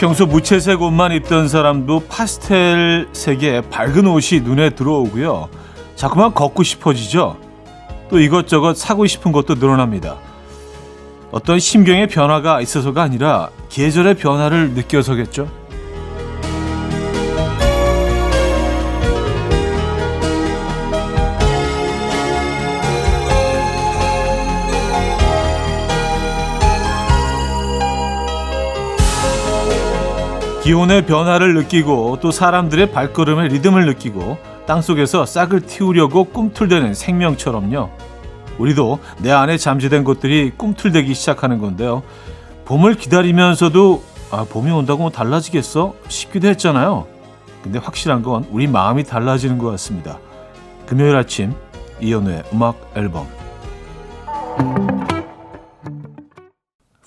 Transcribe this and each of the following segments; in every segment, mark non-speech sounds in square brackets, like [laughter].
평소 무채색 옷만 입던 사람도 파스텔 색의 밝은 옷이 눈에 들어오고요. 자꾸만 걷고 싶어지죠. 또 이것저것 사고 싶은 것도 늘어납니다. 어떤 심경의 변화가 있어서가 아니라 계절의 변화를 느껴서겠죠. 기온의 변화를 느끼고 또 사람들의 발걸음의 리듬을 느끼고 땅속에서 싹을 틔우려고 꿈틀대는 생명처럼요. 우리도 내 안에 잠재된 것들이 꿈틀대기 시작하는 건데요. 봄을 기다리면서도 아, 봄이 온다고 뭐 달라지겠어? 싶기도 했잖아요. 근데 확실한 건 우리 마음이 달라지는 것 같습니다. 금요일 아침 이연우의 음악 앨범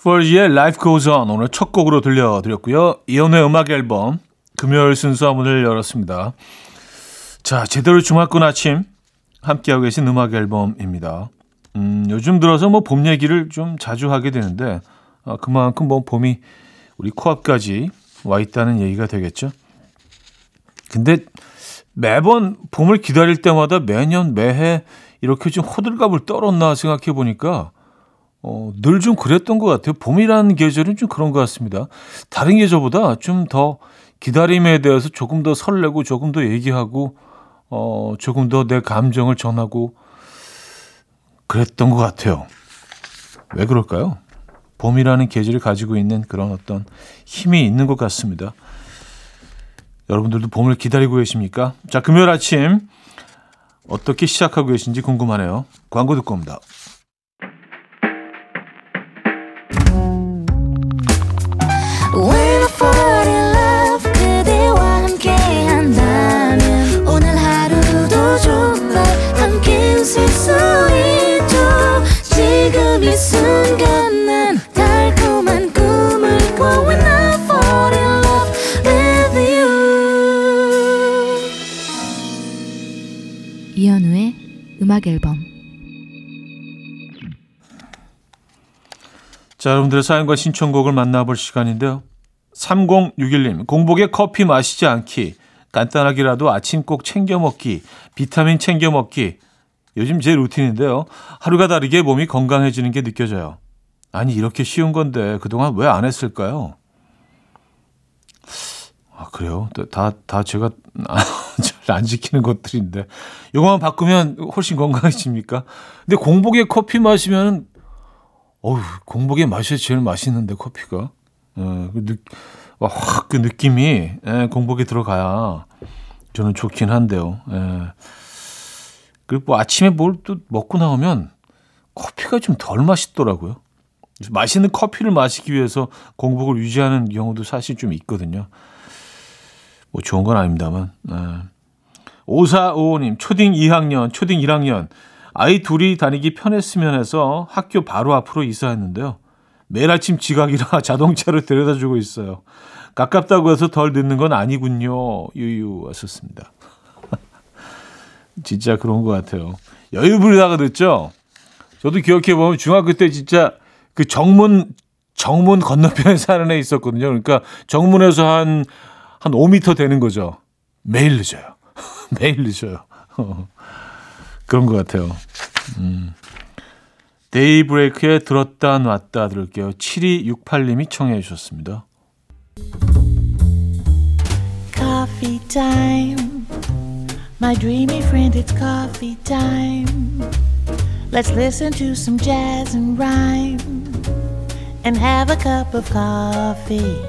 포지의 Life Goes On 오늘 첫 곡으로 들려드렸고요. 이연우의 음악 앨범 금요일 순서 문을 열었습니다. 자, 제대로 주말권 아침 함께하고 계신 음악 앨범입니다. 음, 요즘 들어서 뭐 봄 얘기를 좀 자주 하게 되는데 아, 그만큼 뭐 봄이 우리 코앞까지 와 있다는 얘기가 되겠죠. 근데 매번 봄을 기다릴 때마다 매년 매해 이렇게 좀 호들갑을 떨었나 생각해 보니까 어, 늘 좀 그랬던 것 같아요. 봄이라는 계절은 좀 그런 것 같습니다. 다른 계절보다 좀 더 기다림에 대해서 조금 더 설레고 조금 더 얘기하고 어, 조금 더 내 감정을 전하고 그랬던 것 같아요. 왜 그럴까요? 봄이라는 계절이 가지고 있는 그런 어떤 힘이 있는 것 같습니다. 여러분들도 봄을 기다리고 계십니까? 자, 금요일 아침 어떻게 시작하고 계신지 궁금하네요. 광고 듣고 옵니다. 자, 여러분들의 사연과 신청곡을 만나볼 시간인데요. 3061님, 공복에 커피 마시지 않기, 간단하게라도 아침 꼭 챙겨 먹기, 비타민 챙겨 먹기. 요즘 제 루틴인데요. 하루가 다르게 몸이 건강해지는 게 느껴져요. 아니, 이렇게 쉬운 건데 그동안 왜 안 했을까요? 아, 그래요? 다, 다 제가 아, [laughs] 잘안 지키는 것들인데. 요거만 바꾸면 훨씬 건강해집니까? 근데 공복에 커피 마시면, 어우, 공복에 마셔야 제일 맛있는데, 커피가. 예, 그 느, 확 그 느낌이, 예, 공복에 들어가야 저는 좋긴 한데요. 예. 그리고 뭐 아침에 뭘 또 먹고 나오면 커피가 좀 덜 맛있더라고요. 맛있는 커피를 마시기 위해서 공복을 유지하는 경우도 사실 좀 있거든요. 뭐 좋은 건 아닙니다만. 네. 5455님, 초딩 2학년, 초딩 1학년. 아이 둘이 다니기 편했으면 해서 학교 바로 앞으로 이사했는데요. 매일 아침 지각이라 [laughs] 자동차로 데려다 주고 있어요. 가깝다고 해서 덜 늦는 건 아니군요. 유유 왔었습니다. [laughs] 진짜 그런 것 같아요. 여유 부리다가 늦죠? 저도 기억해 보면 중학교 때 진짜 그 정문, 정문 건너편에 사는 애 있었거든요. 그러니까 정문에서 한 한 5미터 되는 거죠. 매일 늦어요. [laughs] 매일 늦어요. 그런 것 같아요. 음. 데이브레이크에 들었다 놨다 들을게요. 7268님이 청해 주셨습니다. Coffee time. My dreamy friend, it's coffee time. Let's listen to some jazz and rhyme and have a cup of coffee.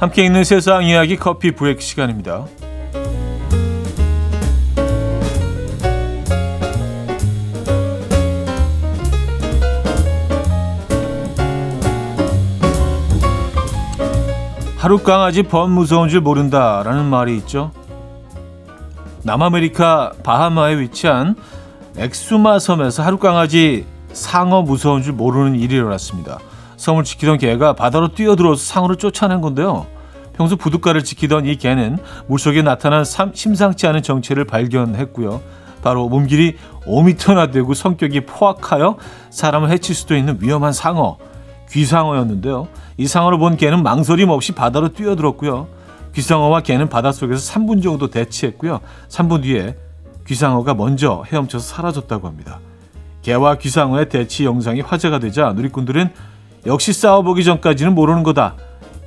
함께 있는 세상 이야기 커피 브레이크 시간입니다. 하루 강아지 범 무서운 줄 모른다라는 말이 있죠. 남아메리카 바하마에 위치한 엑수마 섬에서 하루 강아지 상어 무서운 줄 모르는 일이 일어났습니다. 섬을 지키던 개가 바다로 뛰어들어서 상어를 쫓아낸 건데요. 평소 부둣가를 지키던 이 개는 물속에 나타난 심상치 않은 정체를 발견했고요. 바로 몸길이 5미터나 되고 성격이 포악하여 사람을 해칠 수도 있는 위험한 상어. 귀상어였는데요. 이 상어를 본 개는 망설임 없이 바다로 뛰어들었고요. 귀상어와 개는 바닷속에서 3분 정도 대치했고요. 3분 뒤에 귀상어가 먼저 헤엄쳐서 사라졌다고 합니다. 개와 귀상어의 대치 영상이 화제가 되자 누리꾼들은 역시 싸워보기 전까지는 모르는 거다.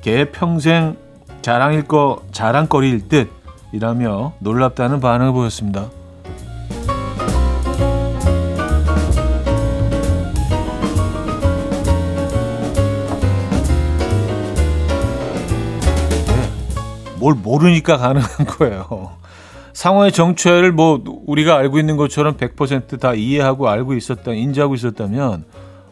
개의 평생 자랑일 거 자랑거리일 듯 이라며 놀랍다는 반응을 보였습니다. 뭘 모르니까 가능한 [laughs] 거예요. 상황의 정체를 뭐 우리가 알고 있는 것처럼 100%다 이해하고 알고 있었다, 인지하고 있었다면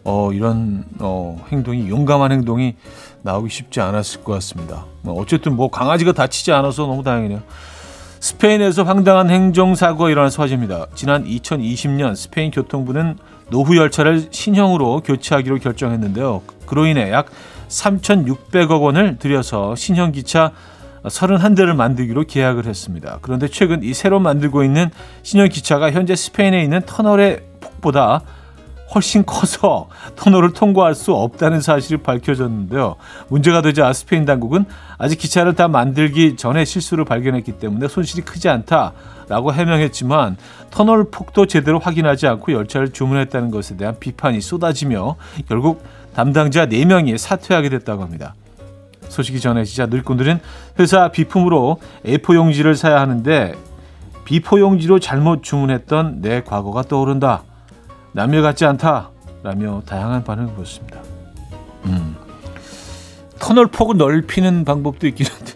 어, 이런 어, 행동이 용감한 행동이 나오기 쉽지 않았을 것 같습니다. 뭐 어쨌든 뭐 강아지가 다치지 않아서 너무 다행이네요. 스페인에서 황당한 행정사고가 일어나서 화제입니다. 지난 2020년 스페인 교통부는 노후 열차를 신형으로 교체하기로 결정했는데요. 그로 인해 약 3,600억 원을 들여서 신형 기차 31대를 만들기로 계약을 했습니다. 그런데 최근 이 새로 만들고 있는 신형 기차가 현재 스페인에 있는 터널의 폭보다 훨씬 커서 터널을 통과할 수 없다는 사실이 밝혀졌는데요. 문제가 되자 스페인 당국은 아직 기차를 다 만들기 전에 실수를 발견했기 때문에 손실이 크지 않다라고 해명했지만 터널 폭도 제대로 확인하지 않고 열차를 주문했다는 것에 대한 비판이 쏟아지며 결국 담당자 4명이 사퇴하게 됐다고 합니다. 소식이 전해지자 누리꾼들은 회사 비품으로 A4 용지를 사야 하는데 B4 용지로 잘못 주문했던 내 과거가 떠오른다. 남 일 같지 않다 라며 다양한 반응을 보였습니다. 음. 터널 폭을 넓히는 방법도 있긴 한데.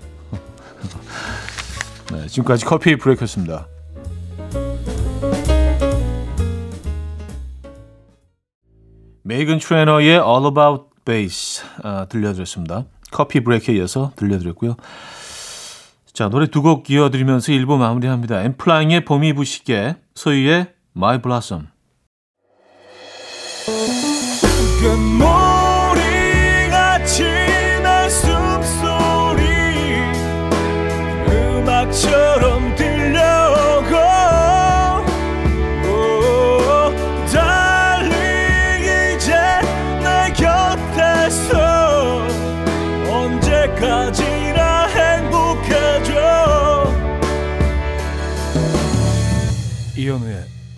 [laughs] 네, 지금까지 커피 브레이크였습니다. 메이건 트레너의 All About Bass 아, 들려드렸습니다. 커피 브레이크에 이어서 들려드렸고요. 자 노래 두 곡 이어드리면서 1부 마무리합니다. 엠플라잉의 봄이 부시게 소유의 My Blossom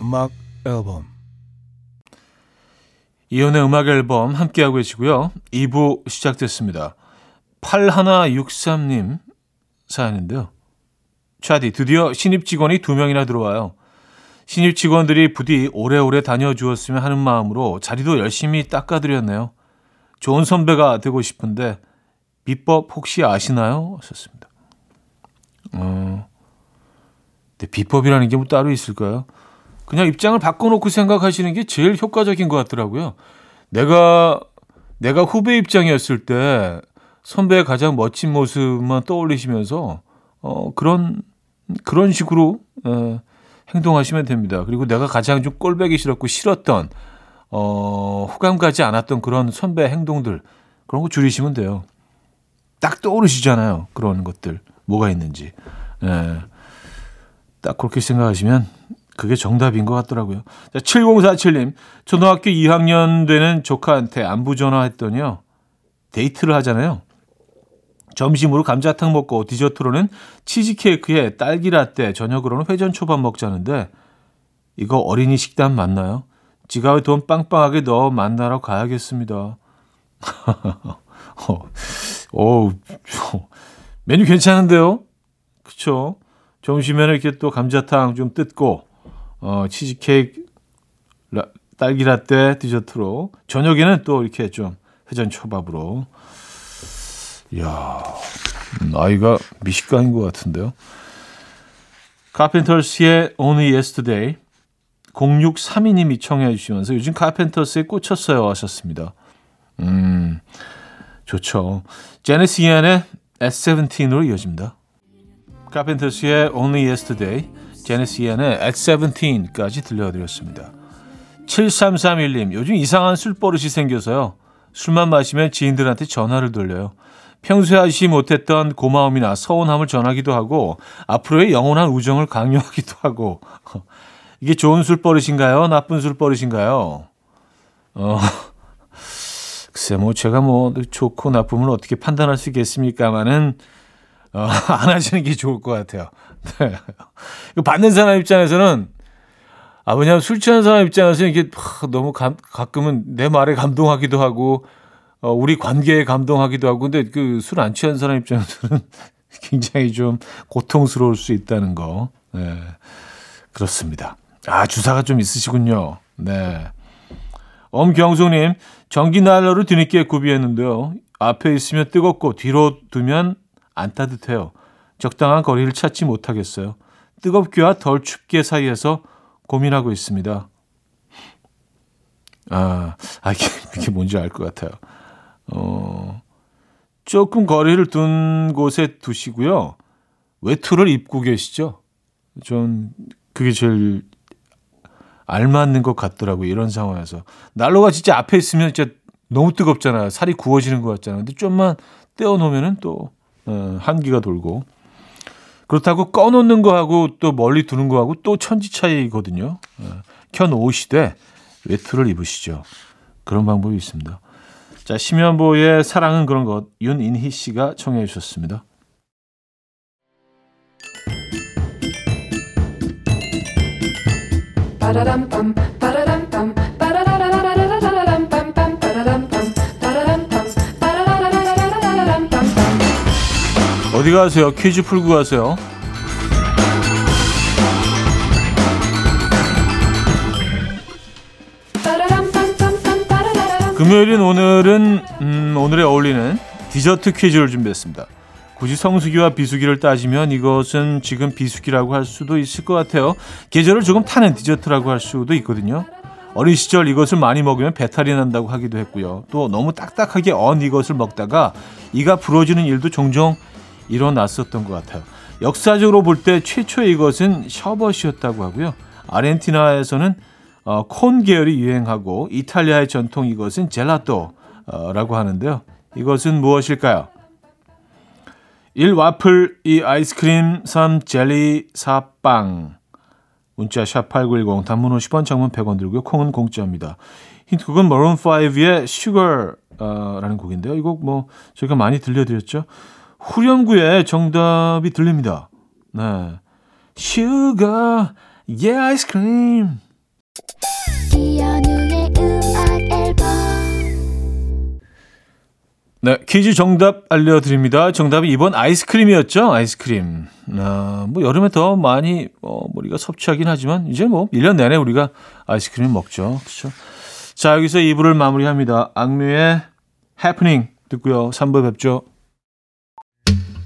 음악 앨범 이혼의 음악 앨범 함께하고 계시고요. 2부 시작됐습니다. 8163님 사연인데요. 차디, 드디어 신입 직원이 두 명이나 들어와요. 신입 직원들이 부디 오래오래 다녀주었으면 하는 마음으로 자리도 열심히 닦아드렸네요. 좋은 선배가 되고 싶은데 비법 혹시 아시나요? 하셨습니다. 어, 근데 비법이라는 게 뭐 따로 있을까요? 그냥 입장을 바꿔놓고 생각하시는 게 제일 효과적인 것 같더라고요. 내가 내가 후배 입장이었을 때 선배의 가장 멋진 모습만 떠올리시면서 어 그런 그런 식으로 어, 행동하시면 됩니다. 그리고 내가 가장 좀 꼴배기 싫었고 싫었던 어 호감 가지 않았던 그런 선배 행동들 그런 거 줄이시면 돼요. 딱 떠오르시잖아요. 그런 것들 뭐가 있는지. 예. 딱 그렇게 생각하시면 그게 정답인 것 같더라고요. 자, 7047님, 초등학교 2학년 되는 조카한테 안부 전화했더니요. 데이트를 하잖아요. 점심으로 감자탕 먹고 디저트로는 치즈케이크에 딸기라떼, 저녁으로는 회전초밥 먹자는데 이거 어린이 식단 맞나요? 지갑에 돈 빵빵하게 넣어 만나러 가야겠습니다. [laughs] 어, 오, [laughs] 메뉴 괜찮은데요? 그쵸? 점심에는 이렇게 또 감자탕 좀 뜯고 어, 치즈케이크, 라, 딸기 라떼 디저트로 저녁에는 또 이렇게 좀 회전 초밥으로. 이야, 나이가 미식가인 것 같은데요. 카펜터스의 Only Yesterday 0632님이 청해 주시면서 요즘 카펜터스에 꽂혔어요 하셨습니다. 음, 좋죠. 제네스 이안의 S17으로 이어집니다. 카펜터스의 Only Yesterday 제네시안의 At 17까지 들려드렸습니다. 7331님, 요즘 이상한 술 버릇이 생겨서요. 술만 마시면 지인들한테 전화를 돌려요. 평소에 하지 못했던 고마움이나 서운함을 전하기도 하고 앞으로의 영원한 우정을 강요하기도 하고 [laughs] 이게 좋은 술 버릇인가요? 나쁜 술 버릇인가요? 어, [laughs] 글쎄, 뭐, 제가 뭐, 좋고 나쁨을 어떻게 판단할 수 있겠습니까만은, 어, [laughs] 안 하시는 게 좋을 것 같아요. 네. 받는 사람 입장에서는, 아, 왜냐면 술 취한 사람 입장에서 이게 하, 너무 감, 가끔은 내 말에 감동하기도 하고, 어, 우리 관계에 감동하기도 하고, 근데 그 술 안 취한 사람 입장에서는 [laughs] 굉장히 좀 고통스러울 수 있다는 거. 네. 그렇습니다. 아, 주사가 좀 있으시군요. 네. 엄경수님, 전기 난로를 뒤늦게 구비했는데요. 앞에 있으면 뜨겁고 뒤로 두면 안 따뜻해요. 적당한 거리를 찾지 못하겠어요. 뜨겁기와 덜 춥게 사이에서 고민하고 있습니다. 아, 아 이게, 이게 뭔지 알 것 같아요. 어, 조금 거리를 둔 곳에 두시고요. 외투를 입고 계시죠? 좀 그게 제일 알맞는 것 같더라고요. 이런 상황에서. 난로가 진짜 앞에 있으면 진짜 너무 뜨겁잖아요. 살이 구워지는 것 같잖아요. 근데 좀만 떼어놓으면은 또 어, 한기가 돌고. 그렇다고 꺼놓는 거하고 또 멀리 두는 거하고 또 천지 차이거든요. 어, 켜놓으시되 외투를 입으시죠. 그런 방법이 있습니다. 자, 심연보의 사랑은 그런 것 윤인희 씨가 청해 주셨습니다. 어디 가세요? 퀴즈 풀고 가세요. 금요일인 오늘은 음, 오늘에 어울리는 디저트 퀴즈를 준비했습니다. 굳이 성수기와 비수기를 따지면 이것은 지금 비수기라고 할 수도 있을 것 같아요. 계절을 조금 타는 디저트라고 할 수도 있거든요. 어린 시절 이것을 많이 먹으면 배탈이 난다고 하기도 했고요. 또 너무 딱딱하게 언 이것을 먹다가 이가 부러지는 일도 종종 일어났었던 것 같아요. 역사적으로 볼 때 최초의 이것은 셔벗이었다고 하고요. 아르헨티나에서는 어, 콘 계열이 유행하고 이탈리아의 전통 이것은 젤라또라고 하는데요. 이것은 무엇일까요? 1. 와플 2. 아이스크림 3. 젤리 4. 빵 문자 샵8910 단문 50원 장문 100원 들고요. 콩은 공짜입니다. 힌트곡은 마룬5의 Sugar라는 곡인데요. 이 곡 뭐 저희가 많이 들려드렸죠. 후렴구에 정답이 들립니다. 네. Sugar, yeah, 아이스크림. 네, 퀴즈 정답 알려드립니다. 정답이 2번 아이스크림이었죠. 아이스크림. 아, 뭐 여름에 더 많이 어, 우리가 섭취하긴 하지만 이제 뭐 1년 내내 우리가 아이스크림 먹죠. 그렇죠? 자, 여기서 2부를 마무리합니다. 악뮤의 해프닝 듣고요. 3부 뵙죠.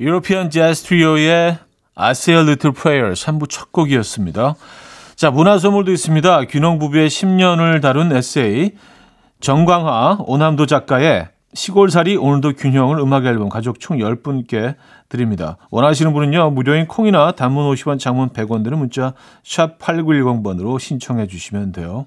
유로피안 재즈 트리오의 I Say a Little Prayer 3부 첫 곡이었습니다. 자, 문화 선물도 있습니다. 균형 부부의 10년을 다룬 에세이 정광화 오남도 작가의 시골살이 오늘도 균형을 음악 앨범 가족 총 10분께 드립니다. 원하시는 분은요. 무료인 콩이나 단문 50원, 장문 100원 드는 문자 샵 8910번으로 신청해 주시면 돼요.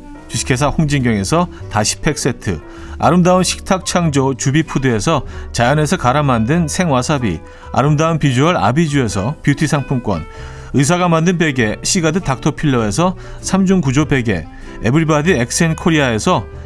주식회사 홍진경에서 다시팩 세트, 아름다운 식탁 창조 주비푸드에서 자연에서 갈아 만든 생와사비, 아름다운 비주얼 아비주에서 뷰티 상품권, 의사가 만든 베개 시가드 닥터필러에서 3중 구조 베개. 에브리바디 엑센 코리아에서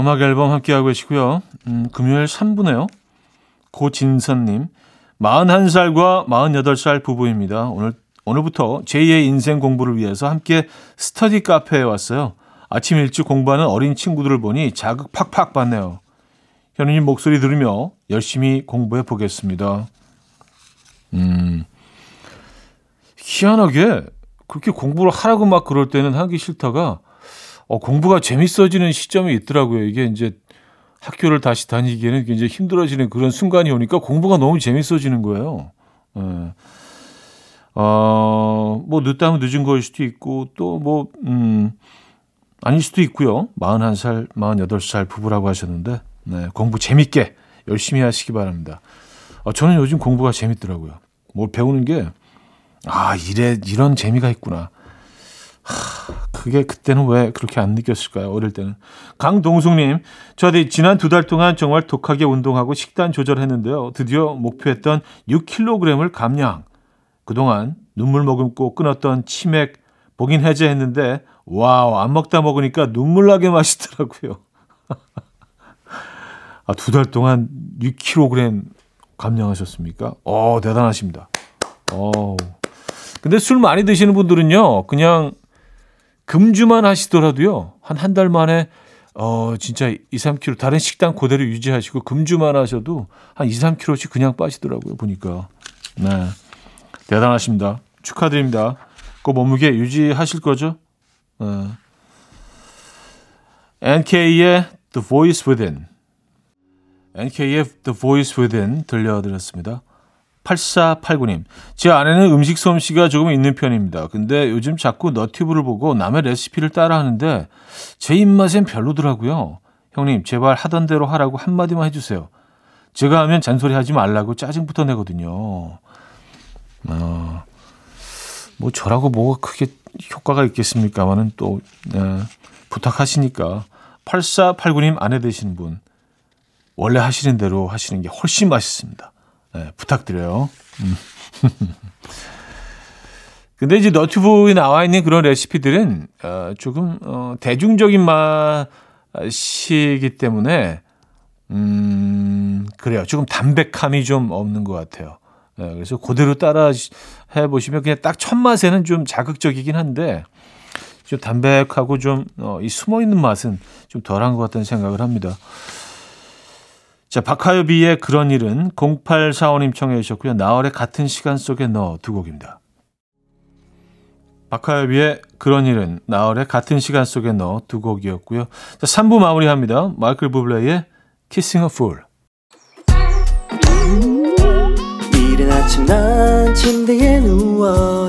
음악 앨범 함께하고 계시고요. 음, 금요일 3부네요. 고진선님, 41살과 48살 부부입니다. 오늘, 오늘부터 제2의 인생 공부를 위해서 함께 스터디 카페에 왔어요. 아침 일찍 공부하는 어린 친구들을 보니 자극 팍팍 받네요. 현우님 목소리 들으며 열심히 공부해 보겠습니다. 음, 희한하게 그렇게 공부를 하라고 막 그럴 때는 하기 싫다가 어, 공부가 재밌어지는 시점이 있더라고요. 이게 이제 학교를 다시 다니기에는 굉장히 힘들어지는 그런 순간이 오니까 공부가 너무 재밌어지는 거예요. 예. 어, 뭐 늦다면 늦은 거일 수도 있고 또 뭐, 음, 아닐 수도 있고요. 41살, 48살 부부라고 하셨는데, 네, 공부 재밌게 열심히 하시기 바랍니다. 어, 저는 요즘 공부가 재밌더라고요. 뭘 배우는 게, 아, 이래, 이런 재미가 있구나. 하, 그게 그때는 왜 그렇게 안 느꼈을까요? 어릴 때는. 강동숙님, 저도 지난 두 달 동안 정말 독하게 운동하고 식단 조절했는데요. 드디어 목표했던 6kg을 감량. 그동안 눈물 머금고 끊었던 치맥 봉인 해제했는데, 와우, 안 먹다 먹으니까 눈물 나게 [laughs] 맛있더라고요. [laughs] 아, 두 달 동안 6kg 감량하셨습니까? 어, 대단하십니다. 어. 근데 술 많이 드시는 분들은요, 그냥 금주만 하시더라도요, 한 한 달 만에, 어, 진짜 2, 3kg, 다른 식단 그대로 유지하시고, 금주만 하셔도 한 2, 3kg씩 그냥 빠지더라고요, 보니까. 네. 대단하십니다. 축하드립니다. 그 몸무게 유지하실 거죠? 네. NK의 The Voice Within. NK의 The Voice Within 들려드렸습니다. 8489님, 제 아내는 음식 솜씨가 조금 있는 편입니다. 근데 요즘 자꾸 너튜브를 보고 남의 레시피를 따라하는데 제 입맛엔 별로더라고요. 형님, 제발 하던 대로 하라고 한마디만 해주세요. 제가 하면 잔소리 하지 말라고 짜증부터 내거든요. 어, 뭐 저라고 뭐가 크게 효과가 있겠습니까만은 또 네, 부탁하시니까 8489님 아내 되시는 분 원래 하시는 대로 하시는 게 훨씬 맛있습니다. 네, 부탁드려요. 음. [laughs] 근데 이제 너튜브에 나와 있는 그런 레시피들은 어, 조금 어, 대중적인 맛이기 때문에 음, 그래요. 조금 담백함이 좀 없는 것 같아요. 네, 그래서 그대로 따라 해 보시면 그냥 딱 첫 맛에는 좀 자극적이긴 한데 좀 담백하고 좀 어, 이 숨어 있는 맛은 좀 덜한 것 같다는 생각을 합니다. 자, 박하유비의 그런 일은 0845님 청해 주셨고요. 나월의 같은 시간 속에 넣어 두 곡입니다. 박하유비의 그런 일은 나월의 같은 시간 속에 넣어 두 곡이었고요. 자, 3부 마무리합니다. 마이클 부블레의 Kissing a Fool. 이른 아침 난 침대에 누워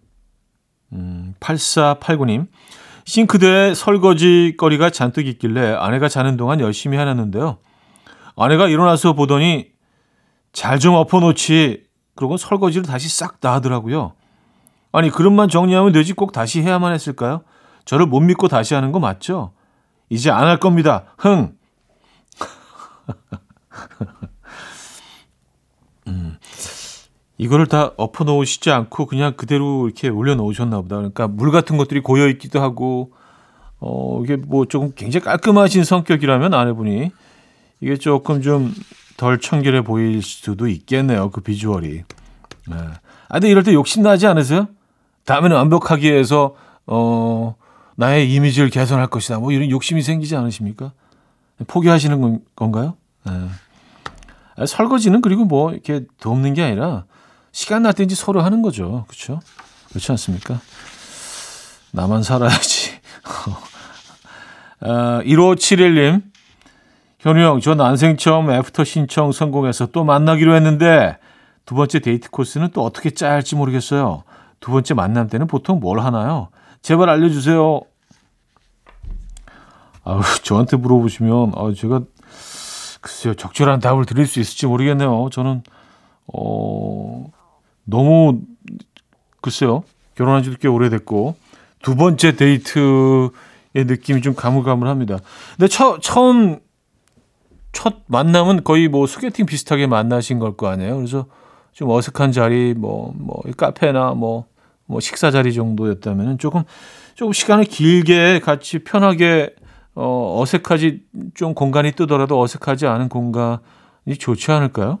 음, 8489님. 싱크대에 설거지 거리가 잔뜩 있길래 아내가 자는 동안 열심히 해놨는데요. 아내가 일어나서 보더니 잘 좀 엎어놓지. 그러고 설거지를 다시 싹 다 하더라고요. 아니, 그릇만 정리하면 되지 꼭 다시 해야만 했을까요? 저를 못 믿고 다시 하는 거 맞죠? 이제 안 할 겁니다. 흥! [laughs] 음, 이거를 다 엎어 놓으시지 않고 그냥 그대로 이렇게 올려 놓으셨나 보다. 그러니까 물 같은 것들이 고여 있기도 하고, 어, 이게 뭐 조금 굉장히 깔끔하신 성격이라면 아내분이 이게 조금 좀 덜 청결해 보일 수도 있겠네요. 그 비주얼이. 네. 아, 근데 이럴 때 욕심 나지 않으세요? 다음에는 완벽하게 해서, 어, 나의 이미지를 개선할 것이다. 뭐 이런 욕심이 생기지 않으십니까? 포기하시는 건, 건가요? 네. 아, 설거지는 그리고 뭐 이렇게 돕는 게 아니라 시간 날 때인지 서로 하는 거죠. 그렇죠? 그렇지 않습니까? 나만 살아야지. [laughs] 아, 1571님, 현우 형, 저 난생 처음 애프터 신청 성공해서 또 만나기로 했는데 두 번째 데이트 코스는 또 어떻게 짜야 할지 모르겠어요. 두 번째 만남 때는 보통 뭘 하나요? 제발 알려주세요. 아우, 저한테 물어보시면, 아, 제가, 글쎄요, 적절한 답을 드릴 수 있을지 모르겠네요. 저는, 어, 너무, 글쎄요, 결혼한 지도 꽤 오래됐고, 두 번째 데이트의 느낌이 좀 가물가물합니다. 근데 처, 처음, 첫 만남은 거의 뭐 소개팅 비슷하게 만나신 걸 거 아니에요. 그래서 좀 어색한 자리, 뭐, 뭐, 카페나 뭐, 뭐 식사 자리 정도였다면 조금 조금 시간을 길게 같이 편하게 어, 어색하지 좀 공간이 뜨더라도 어색하지 않은 공간이 좋지 않을까요?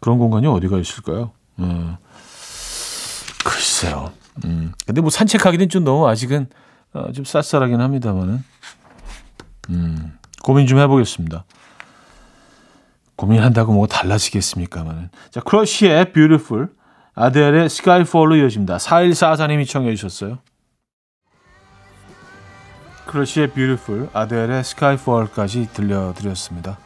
그런 공간이 어디가 있을까요? 음, 글쎄요. 음, 근데 뭐 산책하기는 좀 너무 아직은 어, 좀 쌀쌀하긴 합니다만은 음, 고민 좀 해보겠습니다. 고민한다고 뭐가 달라지겠습니까만은 자 크러쉬의 Beautiful 아델의 Skyfall로 이어집니다. 4144님이 청해 주셨어요. 크러쉬의 Beautiful, 아델의 Skyfall까지 들려드렸습니다.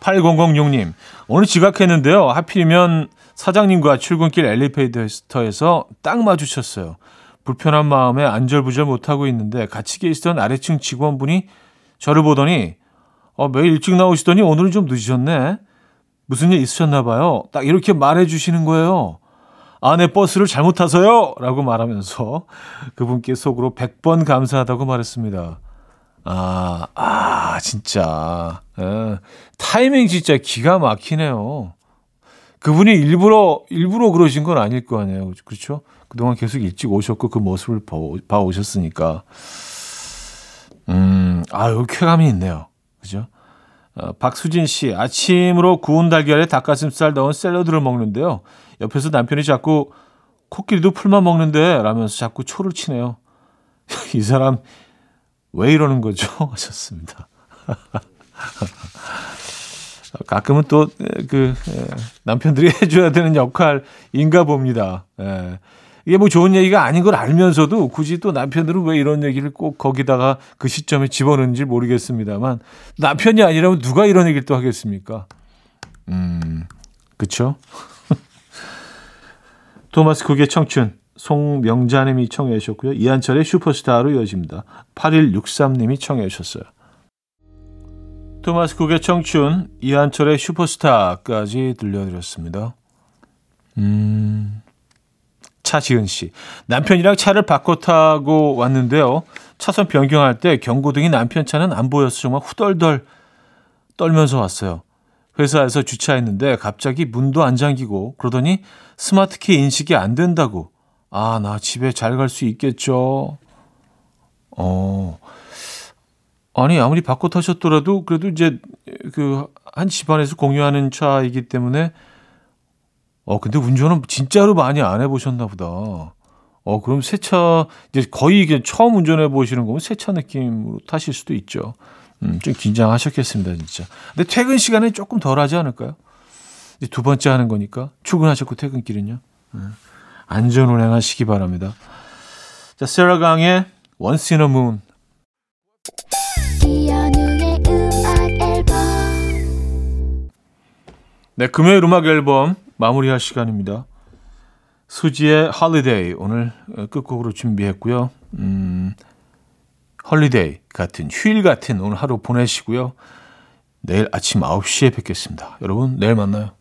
8006님, 오늘 지각했는데요. 하필이면 사장님과 출근길 엘리베이터에서 딱 마주쳤어요. 불편한 마음에 안절부절 못하고 있는데 같이 계시던 아래층 직원분이 저를 보더니 어, 매일 일찍 나오시더니 오늘은 좀 늦으셨네. 무슨 일 있으셨나 봐요. 딱 이렇게 말해 주시는 거예요. 아내 버스를 잘못 타서요! 라고 말하면서 그분께 속으로 100번 감사하다고 말했습니다. 아, 아, 진짜. 예, 타이밍 진짜 기가 막히네요. 그분이 일부러, 일부러 그러신 건 아닐 거 아니에요. 그렇죠? 그동안 계속 일찍 오셨고 그 모습을 봐, 오셨으니까. 음, 아유, 쾌감이 있네요. 그죠? 어, 박수진 씨, 아침으로 구운 달걀에 닭가슴살 넣은 샐러드를 먹는데요. 옆에서 남편이 자꾸 코끼리도 풀만 먹는데 라면서 자꾸 초를 치네요. [laughs] 이 사람 왜 이러는 거죠? [laughs] 하셨습니다. [laughs] 가끔은 또 그 남편들이 [laughs] 해줘야 되는 역할인가 봅니다. 예. 이게 뭐 좋은 얘기가 아닌 걸 알면서도 굳이 또 남편들은 왜 이런 얘기를 꼭 거기다가 그 시점에 집어넣는지 모르겠습니다만 남편이 아니라면 누가 이런 얘기를 또 하겠습니까? 음, 그쵸? [laughs] 토마스 쿡의 청춘, 송명자님이 청해 주셨고요. 이한철의 슈퍼스타로 이어집니다. 8163님이 청해 주셨어요. 토마스 쿡의 청춘, 이한철의 슈퍼스타까지 들려드렸습니다. 음, 차지은 씨. 남편이랑 차를 바꿔 타고 왔는데요. 차선 변경할 때 경고등이 남편 차는 안 보여서 정말 후덜덜 떨면서 왔어요. 회사에서 주차했는데 갑자기 문도 안 잠기고 그러더니 스마트키 인식이 안 된다고. 아, 나 집에 잘 갈 수 있겠죠. 어. 아니, 아무리 바꿔 타셨더라도 그래도 이제 그 한 집안에서 공유하는 차이기 때문에 어, 근데 운전은 진짜로 많이 안 해보셨나 보다. 어, 그럼 새 차, 이제 거의 이게 처음 운전해 보시는 거면 새 차 느낌으로 타실 수도 있죠. 음, 좀 긴장하셨겠습니다, 진짜. 근데 퇴근 시간에 조금 덜 하지 않을까요? 이제 두 번째 하는 거니까. 출근하셨고 퇴근길은요. 음, 안전 운행하시기 바랍니다. 자, 세라 강의 Once in a Moon. 네, 금요일 음악 앨범 마무리할 시간입니다. 수지의 Holiday 오늘 끝곡으로 준비했고요. 음, holiday 같은 휴일 같은 오늘 하루 보내시고요. 내일 아침 9시에 뵙겠습니다. 여러분 내일 만나요.